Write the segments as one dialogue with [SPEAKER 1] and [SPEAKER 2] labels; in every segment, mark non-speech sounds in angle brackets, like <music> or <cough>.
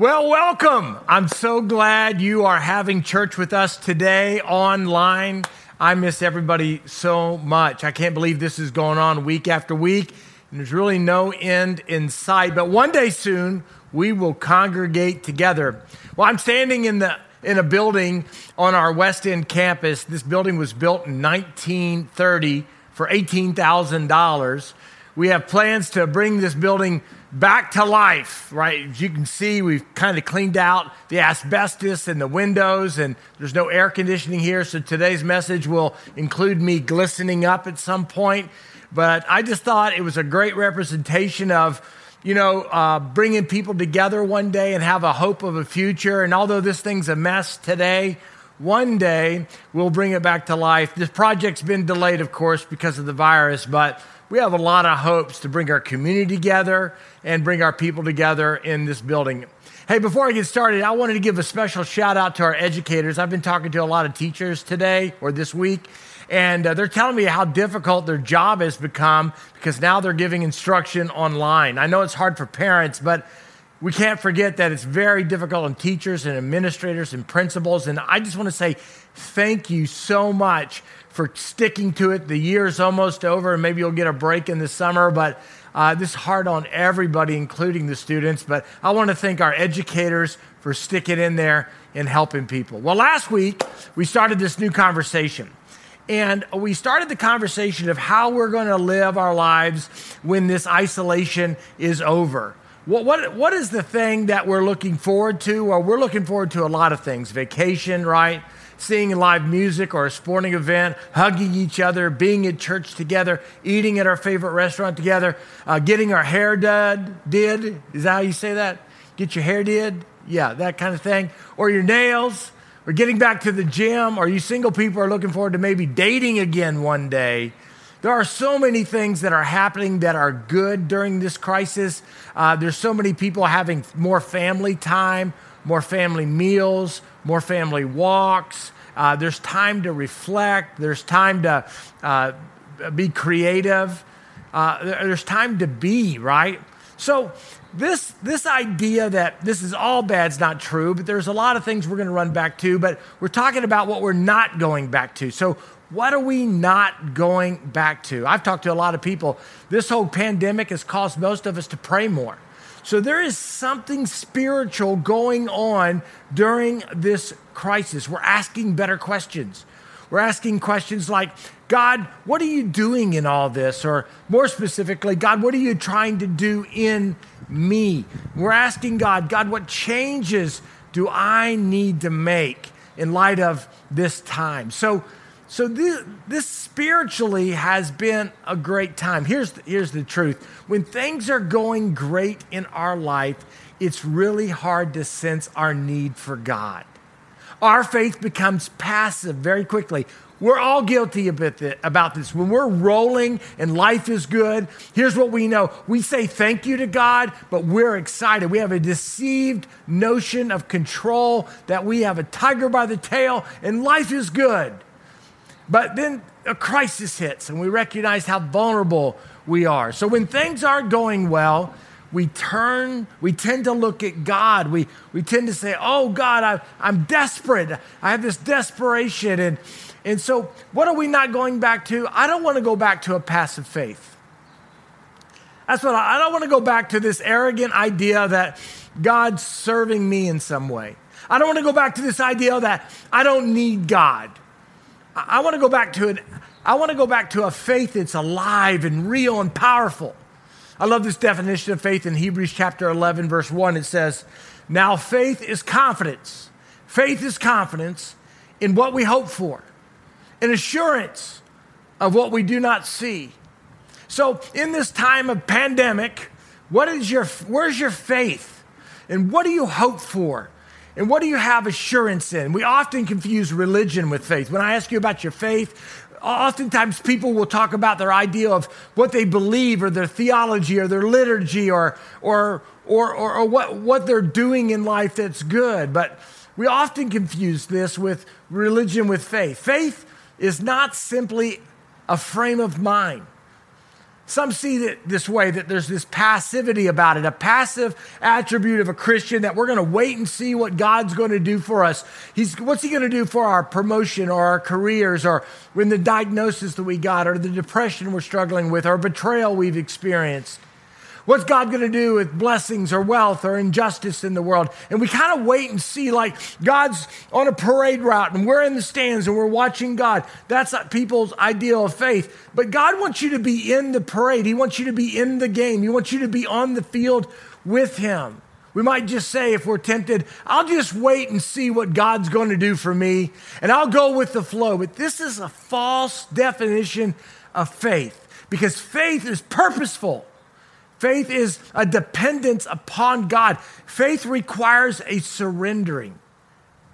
[SPEAKER 1] Well, welcome. I'm so glad you are having church with us today online. I miss everybody so much. I can't believe this is going on week after week, and there's really no end in sight. But one day soon, we will congregate together. Well, I'm standing in the in a building on our West End campus. This building was built in 1930 for $18,000. We have plans to bring this building back to life, right? As you can see, we've kind of cleaned out the asbestos and the windows, and there's no air conditioning here. So today's message will include me glistening up at some point. But I just thought it was a great representation of, you know, uh, bringing people together one day and have a hope of a future. And although this thing's a mess today, one day we'll bring it back to life. This project's been delayed, of course, because of the virus, but we have a lot of hopes to bring our community together and bring our people together in this building. Hey, before I get started, I wanted to give a special shout out to our educators. I've been talking to a lot of teachers today or this week, and uh, they're telling me how difficult their job has become because now they're giving instruction online. I know it's hard for parents, but we can't forget that it's very difficult on teachers and administrators and principals. And I just want to say thank you so much for sticking to it. The year's almost over, and maybe you'll get a break in the summer, but uh, this is hard on everybody, including the students. But I want to thank our educators for sticking in there and helping people. Well, last week, we started this new conversation. And we started the conversation of how we're going to live our lives when this isolation is over. What, what, what is the thing that we're looking forward to? Well, we're looking forward to a lot of things vacation, right? Seeing live music or a sporting event, hugging each other, being at church together, eating at our favorite restaurant together, uh, getting our hair done, did. Is that how you say that? Get your hair did? Yeah, that kind of thing. Or your nails, or getting back to the gym, or you single people are looking forward to maybe dating again one day. There are so many things that are happening that are good during this crisis. Uh, there's so many people having more family time, more family meals, more family walks. Uh, there's time to reflect. There's time to uh, be creative. Uh, there's time to be, right? So, this, this idea that this is all bad is not true, but there's a lot of things we're going to run back to, but we're talking about what we're not going back to. So, what are we not going back to? I've talked to a lot of people. This whole pandemic has caused most of us to pray more. So there is something spiritual going on during this crisis. We're asking better questions. We're asking questions like, God, what are you doing in all this? Or more specifically, God, what are you trying to do in me? We're asking God, God, what changes do I need to make in light of this time? So so this, this, spiritually has been a great time. Here's the, here's the truth. When things are going great in our life, it's really hard to sense our need for God. Our faith becomes passive very quickly. We're all guilty about this. When we're rolling and life is good, here's what we know. We say thank you to God, but we're excited. We have a deceived notion of control that we have a tiger by the tail and life is good. But then a crisis hits and we recognize how vulnerable we are. So when things aren't going well, we turn, we tend to look at God. We, we tend to say, Oh, God, I, I'm desperate. I have this desperation. And, and so, what are we not going back to? I don't want to go back to a passive faith. That's what I, I don't want to go back to this arrogant idea that God's serving me in some way. I don't want to go back to this idea that I don't need God. I want to go back to it. I want to go back to a faith that's alive and real and powerful. I love this definition of faith in Hebrews chapter 11, verse 1. It says, Now faith is confidence. Faith is confidence in what we hope for, an assurance of what we do not see. So, in this time of pandemic, what is your, where's your faith? And what do you hope for? And what do you have assurance in? We often confuse religion with faith. When I ask you about your faith, oftentimes people will talk about their idea of what they believe or their theology or their liturgy or, or, or, or, or what, what they're doing in life that's good. But we often confuse this with religion with faith. Faith is not simply a frame of mind. Some see it this way that there's this passivity about it, a passive attribute of a Christian that we're going to wait and see what God's going to do for us. He's, what's He going to do for our promotion or our careers or when the diagnosis that we got or the depression we're struggling with or betrayal we've experienced? What's God going to do with blessings or wealth or injustice in the world? And we kind of wait and see, like God's on a parade route and we're in the stands and we're watching God. That's not people's ideal of faith. But God wants you to be in the parade, He wants you to be in the game, He wants you to be on the field with Him. We might just say, if we're tempted, I'll just wait and see what God's going to do for me, and I'll go with the flow. But this is a false definition of faith because faith is purposeful. Faith is a dependence upon God. Faith requires a surrendering.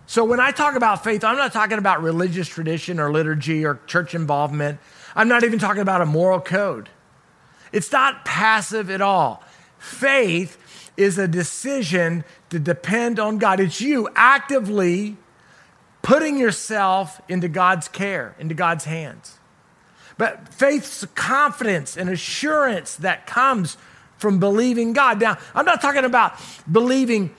[SPEAKER 1] So when I talk about faith, I'm not talking about religious tradition or liturgy or church involvement. I'm not even talking about a moral code. It's not passive at all. Faith is a decision to depend on God. It's you actively putting yourself into God's care, into God's hands. But faith's confidence and assurance that comes from believing God. Now, I'm not talking about believing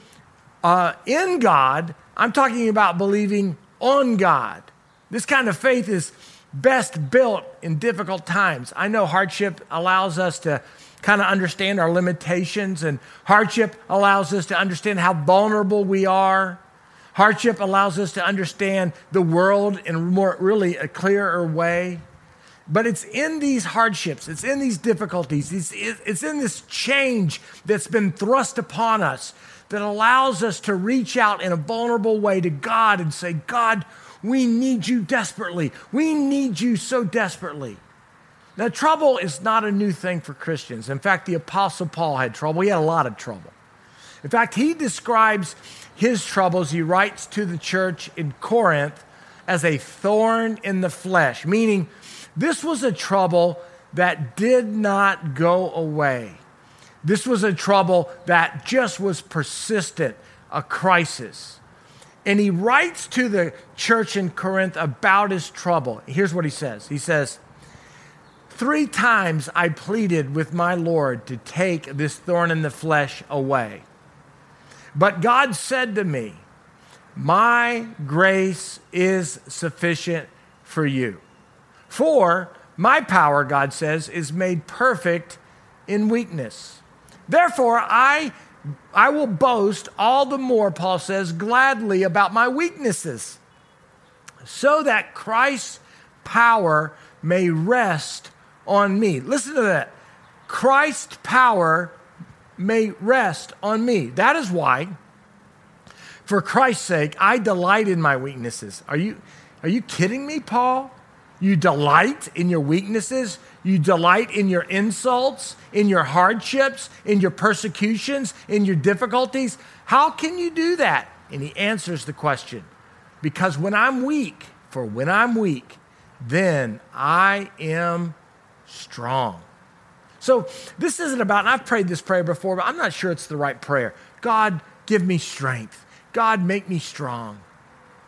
[SPEAKER 1] uh, in God, I'm talking about believing on God. This kind of faith is best built in difficult times. I know hardship allows us to kind of understand our limitations, and hardship allows us to understand how vulnerable we are. Hardship allows us to understand the world in more really a clearer way. But it's in these hardships, it's in these difficulties, it's, it's in this change that's been thrust upon us that allows us to reach out in a vulnerable way to God and say, God, we need you desperately. We need you so desperately. Now, trouble is not a new thing for Christians. In fact, the Apostle Paul had trouble. He had a lot of trouble. In fact, he describes his troubles, he writes to the church in Corinth, as a thorn in the flesh, meaning this was a trouble that did not go away. This was a trouble that just was persistent, a crisis. And he writes to the church in Corinth about his trouble. Here's what he says He says, Three times I pleaded with my Lord to take this thorn in the flesh away. But God said to me, My grace is sufficient for you. For my power, God says, is made perfect in weakness. Therefore, I, I will boast all the more, Paul says, gladly about my weaknesses, so that Christ's power may rest on me. Listen to that. Christ's power may rest on me. That is why, for Christ's sake, I delight in my weaknesses. Are you, are you kidding me, Paul? You delight in your weaknesses. You delight in your insults, in your hardships, in your persecutions, in your difficulties. How can you do that? And he answers the question because when I'm weak, for when I'm weak, then I am strong. So this isn't about, and I've prayed this prayer before, but I'm not sure it's the right prayer. God, give me strength. God, make me strong.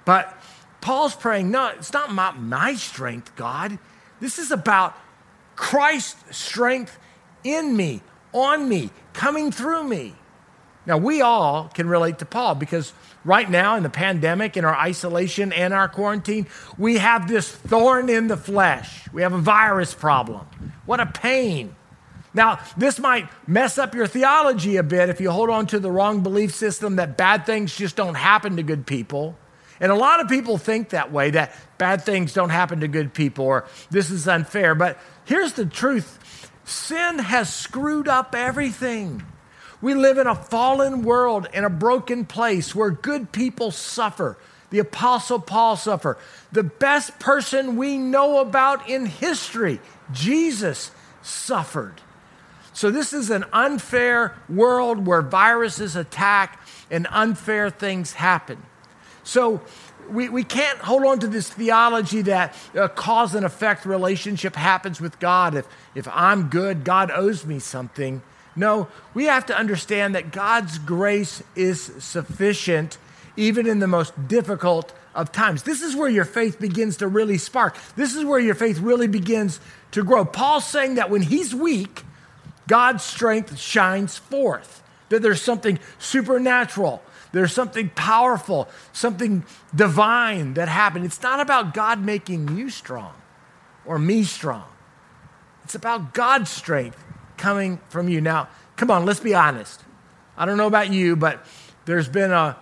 [SPEAKER 1] But Paul's praying, no, it's not my, my strength, God. This is about Christ's strength in me, on me, coming through me. Now, we all can relate to Paul because right now in the pandemic, in our isolation and our quarantine, we have this thorn in the flesh. We have a virus problem. What a pain. Now, this might mess up your theology a bit if you hold on to the wrong belief system that bad things just don't happen to good people. And a lot of people think that way, that bad things don't happen to good people or this is unfair. But here's the truth sin has screwed up everything. We live in a fallen world, in a broken place where good people suffer. The Apostle Paul suffered. The best person we know about in history, Jesus, suffered. So, this is an unfair world where viruses attack and unfair things happen. So we, we can't hold on to this theology that a uh, cause and effect relationship happens with God. If, if I'm good, God owes me something. No, we have to understand that God's grace is sufficient even in the most difficult of times. This is where your faith begins to really spark. This is where your faith really begins to grow. Paul's saying that when he's weak, God's strength shines forth, that there's something supernatural, there's something powerful, something divine that happened. It's not about God making you strong or me strong, it's about God's strength coming from you. Now, come on, let's be honest. I don't know about you, but there's been a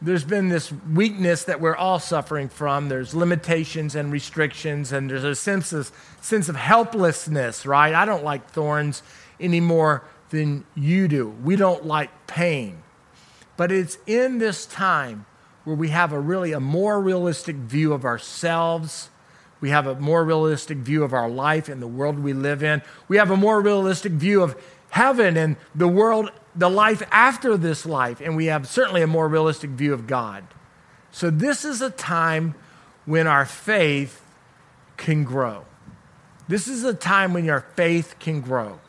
[SPEAKER 1] there's been this weakness that we're all suffering from. There's limitations and restrictions, and there's a sense of, sense of helplessness, right? I don't like thorns any more than you do. We don't like pain. But it's in this time where we have a really a more realistic view of ourselves. We have a more realistic view of our life and the world we live in. We have a more realistic view of heaven and the world the life after this life, and we have certainly a more realistic view of God. So, this is a time when our faith can grow. This is a time when your faith can grow.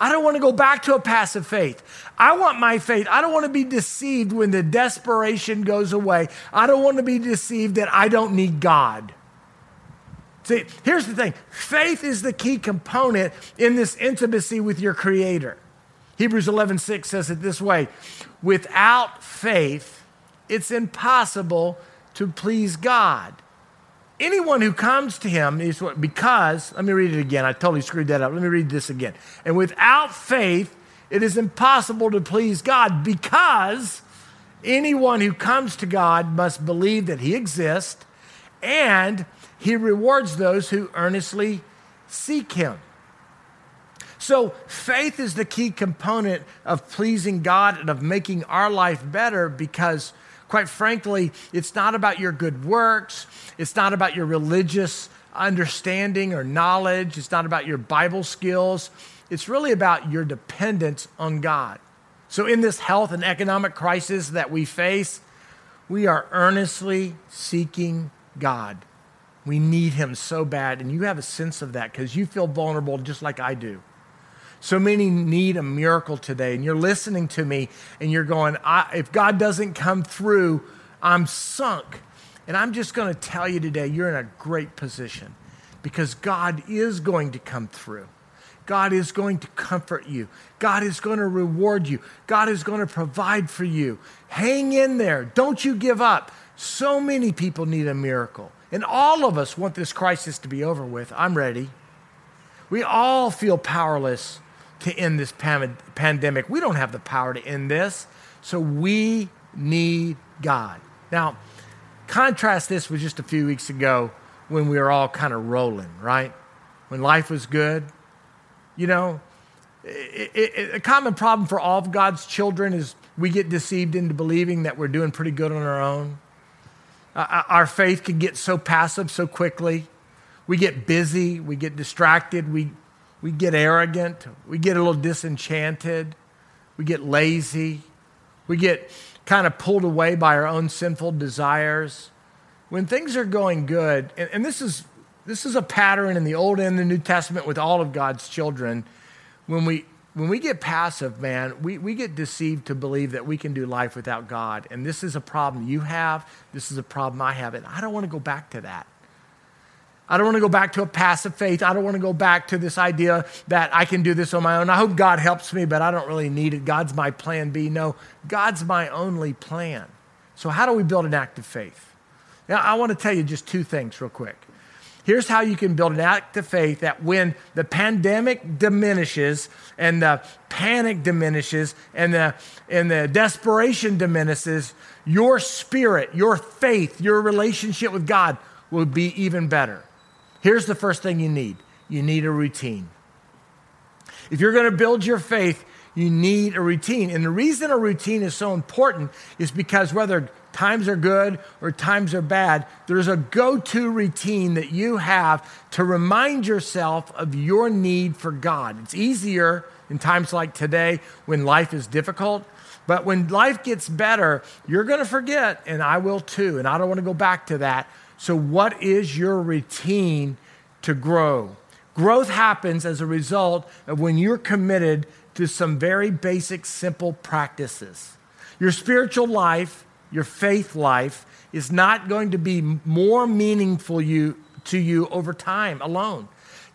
[SPEAKER 1] I don't want to go back to a passive faith. I want my faith. I don't want to be deceived when the desperation goes away. I don't want to be deceived that I don't need God. See, here's the thing faith is the key component in this intimacy with your Creator. Hebrews 11:6 says it this way, without faith it's impossible to please God. Anyone who comes to him is what because, let me read it again. I totally screwed that up. Let me read this again. And without faith it is impossible to please God because anyone who comes to God must believe that he exists and he rewards those who earnestly seek him. So, faith is the key component of pleasing God and of making our life better because, quite frankly, it's not about your good works, it's not about your religious understanding or knowledge, it's not about your Bible skills. It's really about your dependence on God. So, in this health and economic crisis that we face, we are earnestly seeking God. We need Him so bad, and you have a sense of that because you feel vulnerable just like I do. So many need a miracle today, and you're listening to me and you're going, if God doesn't come through, I'm sunk. And I'm just going to tell you today, you're in a great position because God is going to come through. God is going to comfort you. God is going to reward you. God is going to provide for you. Hang in there. Don't you give up. So many people need a miracle. And all of us want this crisis to be over with. I'm ready. We all feel powerless to end this pandemic. We don't have the power to end this. So we need God. Now, contrast this with just a few weeks ago when we were all kind of rolling, right? When life was good. You know, it, it, a common problem for all of God's children is we get deceived into believing that we're doing pretty good on our own. Uh, our faith can get so passive so quickly. We get busy, we get distracted, we we get arrogant, we get a little disenchanted, we get lazy, we get kind of pulled away by our own sinful desires. When things are going good, and, and this, is, this is a pattern in the Old and the New Testament with all of God's children, when we, when we get passive, man, we, we get deceived to believe that we can do life without God. And this is a problem you have, this is a problem I have, and I don't want to go back to that. I don't want to go back to a passive faith. I don't want to go back to this idea that I can do this on my own. I hope God helps me, but I don't really need it. God's my plan B. No, God's my only plan. So, how do we build an active faith? Now, I want to tell you just two things real quick. Here's how you can build an active faith that when the pandemic diminishes and the panic diminishes and the, and the desperation diminishes, your spirit, your faith, your relationship with God will be even better. Here's the first thing you need you need a routine. If you're going to build your faith, you need a routine. And the reason a routine is so important is because whether times are good or times are bad, there's a go to routine that you have to remind yourself of your need for God. It's easier in times like today when life is difficult. But when life gets better, you're going to forget, and I will too. And I don't want to go back to that. So, what is your routine to grow? Growth happens as a result of when you're committed to some very basic, simple practices. Your spiritual life, your faith life, is not going to be more meaningful you, to you over time alone.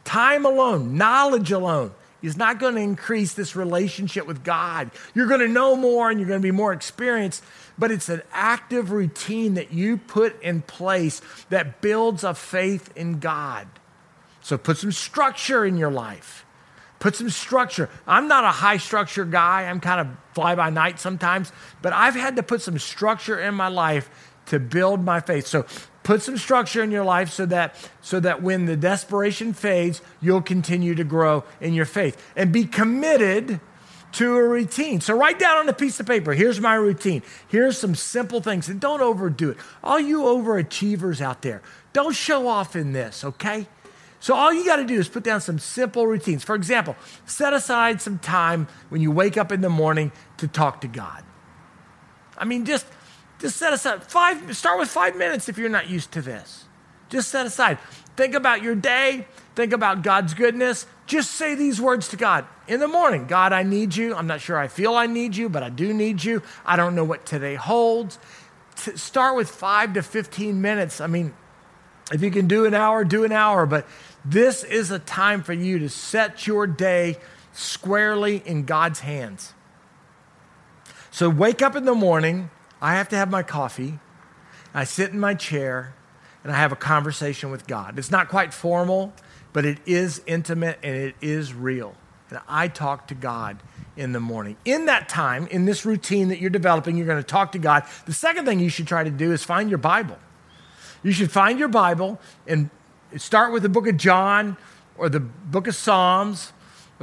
[SPEAKER 1] Time alone, knowledge alone is not going to increase this relationship with God. You're going to know more and you're going to be more experienced, but it's an active routine that you put in place that builds a faith in God. So put some structure in your life. Put some structure. I'm not a high structure guy. I'm kind of fly by night sometimes, but I've had to put some structure in my life to build my faith. So put some structure in your life so that so that when the desperation fades you'll continue to grow in your faith. And be committed to a routine. So write down on a piece of paper here's my routine. Here's some simple things and don't overdo it. All you overachievers out there don't show off in this okay? So all you got to do is put down some simple routines. For example set aside some time when you wake up in the morning to talk to god. I mean just just set aside five, start with five minutes if you're not used to this. Just set aside. Think about your day. Think about God's goodness. Just say these words to God in the morning God, I need you. I'm not sure I feel I need you, but I do need you. I don't know what today holds. To start with five to 15 minutes. I mean, if you can do an hour, do an hour, but this is a time for you to set your day squarely in God's hands. So wake up in the morning I have to have my coffee. I sit in my chair and I have a conversation with God. It's not quite formal, but it is intimate and it is real. And I talk to God in the morning. In that time, in this routine that you're developing, you're going to talk to God. The second thing you should try to do is find your Bible. You should find your Bible and start with the book of John or the book of Psalms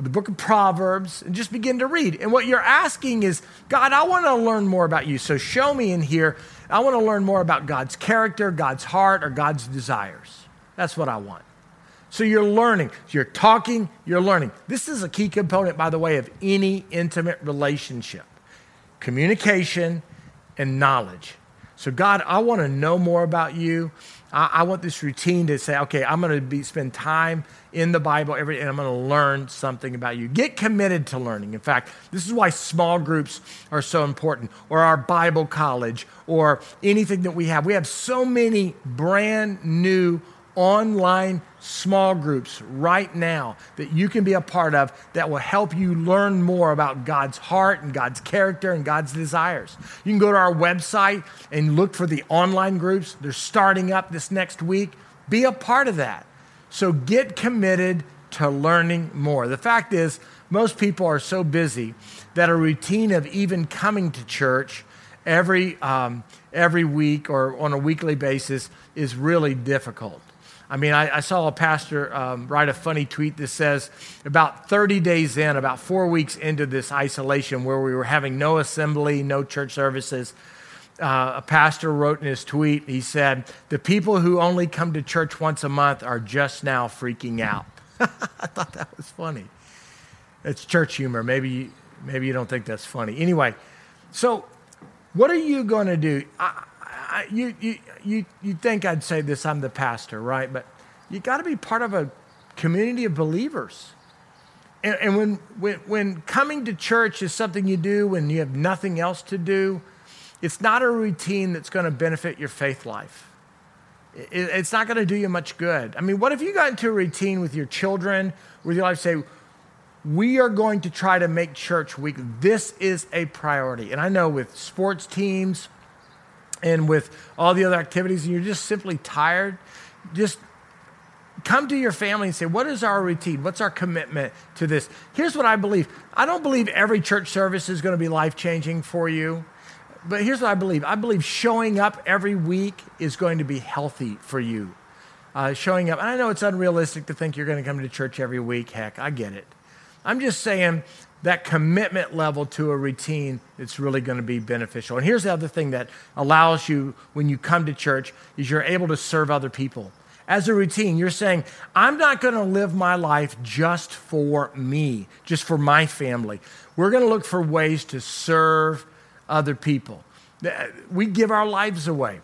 [SPEAKER 1] or the book of Proverbs and just begin to read. And what you're asking is, God, I want to learn more about you. So show me in here. I want to learn more about God's character, God's heart, or God's desires. That's what I want. So you're learning. You're talking, you're learning. This is a key component, by the way, of any intimate relationship communication and knowledge. So, God, I want to know more about you. I, I want this routine to say, okay, I'm going to be, spend time in the Bible every day and I'm going to learn something about you. Get committed to learning. In fact, this is why small groups are so important, or our Bible college, or anything that we have. We have so many brand new online small groups right now that you can be a part of that will help you learn more about God's heart and God's character and God's desires. You can go to our website and look for the online groups. They're starting up this next week. Be a part of that. So get committed to learning more. The fact is, most people are so busy that a routine of even coming to church every, um, every week or on a weekly basis is really difficult. I mean, I, I saw a pastor um, write a funny tweet that says about 30 days in, about four weeks into this isolation where we were having no assembly, no church services, uh, a pastor wrote in his tweet, he said, The people who only come to church once a month are just now freaking out. <laughs> I thought that was funny. It's church humor. Maybe, maybe you don't think that's funny. Anyway, so what are you going to do? I, I, you, you, you, you think I'd say this, I'm the pastor, right? But you got to be part of a community of believers. And, and when, when, when coming to church is something you do when you have nothing else to do, it's not a routine that's going to benefit your faith life. It's not going to do you much good. I mean, what if you got into a routine with your children, with your life, say, we are going to try to make church week. This is a priority. And I know with sports teams and with all the other activities, and you're just simply tired, just come to your family and say, What is our routine? What's our commitment to this? Here's what I believe I don't believe every church service is going to be life changing for you but here's what I believe I believe showing up every week is going to be healthy for you. Uh, showing up, and I know it's unrealistic to think you're going to come to church every week. Heck, I get it. I'm just saying that commitment level to a routine it's really going to be beneficial. And here's the other thing that allows you when you come to church is you're able to serve other people. As a routine, you're saying, I'm not going to live my life just for me, just for my family. We're going to look for ways to serve other people. We give our lives away.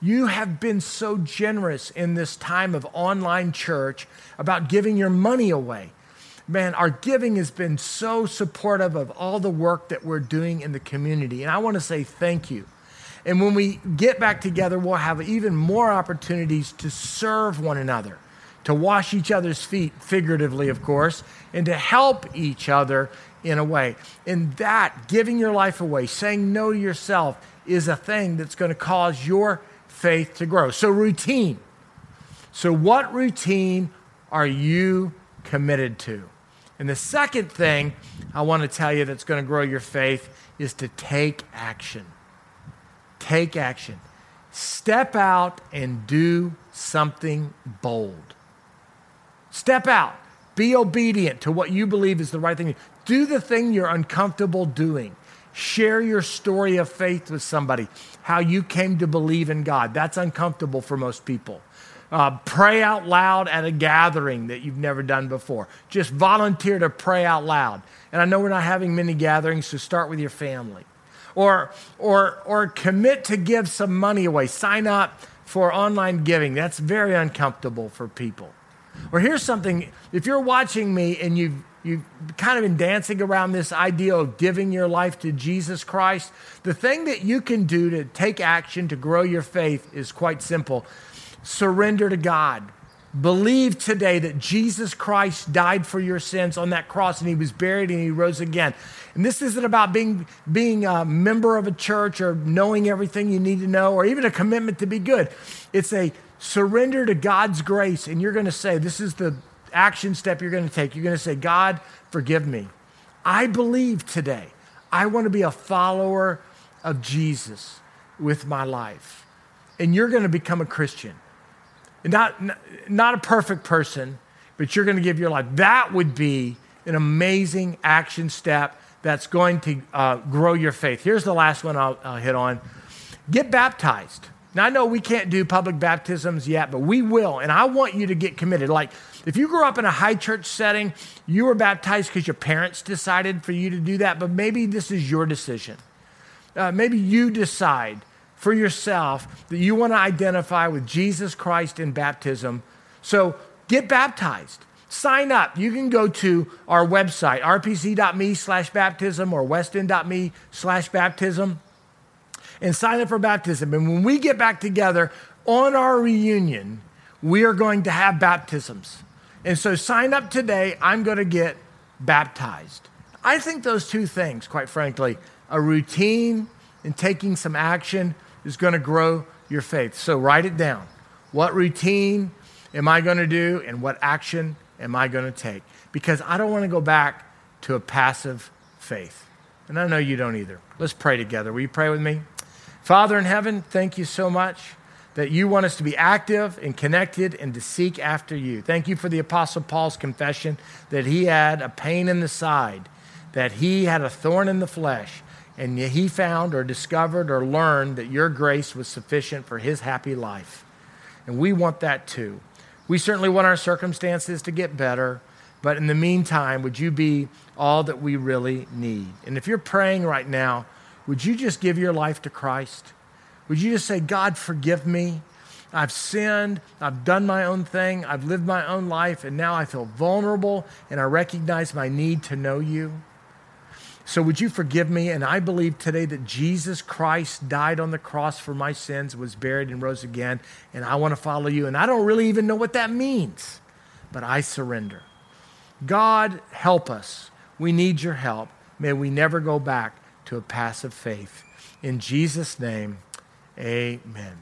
[SPEAKER 1] You have been so generous in this time of online church about giving your money away. Man, our giving has been so supportive of all the work that we're doing in the community. And I want to say thank you. And when we get back together, we'll have even more opportunities to serve one another, to wash each other's feet, figuratively, of course, and to help each other in a way. And that, giving your life away, saying no to yourself, is a thing that's going to cause your faith to grow. So, routine. So, what routine are you committed to? And the second thing I want to tell you that's going to grow your faith is to take action. Take action. Step out and do something bold. Step out. Be obedient to what you believe is the right thing. Do the thing you're uncomfortable doing. Share your story of faith with somebody, how you came to believe in God. That's uncomfortable for most people. Uh, pray out loud at a gathering that you've never done before. Just volunteer to pray out loud. And I know we're not having many gatherings, so start with your family. Or, or, or commit to give some money away. Sign up for online giving. That's very uncomfortable for people. Or here's something if you're watching me and you've, you've kind of been dancing around this idea of giving your life to Jesus Christ, the thing that you can do to take action to grow your faith is quite simple surrender to God. Believe today that Jesus Christ died for your sins on that cross and he was buried and he rose again. And this isn't about being, being a member of a church or knowing everything you need to know or even a commitment to be good. It's a surrender to God's grace. And you're going to say, This is the action step you're going to take. You're going to say, God, forgive me. I believe today. I want to be a follower of Jesus with my life. And you're going to become a Christian not, not a perfect person, but you're going to give your life. That would be an amazing action step that's going to uh, grow your faith. Here's the last one I'll, I'll hit on get baptized. Now, I know we can't do public baptisms yet, but we will. And I want you to get committed. Like, if you grew up in a high church setting, you were baptized because your parents decided for you to do that, but maybe this is your decision. Uh, maybe you decide for yourself that you want to identify with Jesus Christ in baptism. So get baptized. Sign up. You can go to our website, rpc.me slash baptism or weston.me slash baptism, and sign up for baptism. And when we get back together on our reunion, we are going to have baptisms. And so sign up today. I'm going to get baptized. I think those two things, quite frankly, a routine and taking some action is going to grow your faith. So write it down. What routine am I going to do and what action am I going to take? Because I don't want to go back to a passive faith. And I know you don't either. Let's pray together. Will you pray with me? Father in heaven, thank you so much that you want us to be active and connected and to seek after you. Thank you for the Apostle Paul's confession that he had a pain in the side, that he had a thorn in the flesh, and he found or discovered or learned that your grace was sufficient for his happy life. And we want that too. We certainly want our circumstances to get better, but in the meantime, would you be all that we really need? And if you're praying right now, would you just give your life to Christ? Would you just say, God, forgive me? I've sinned. I've done my own thing. I've lived my own life, and now I feel vulnerable, and I recognize my need to know you. So, would you forgive me? And I believe today that Jesus Christ died on the cross for my sins, was buried, and rose again. And I want to follow you. And I don't really even know what that means, but I surrender. God, help us. We need your help. May we never go back to a passive faith. In Jesus' name, amen.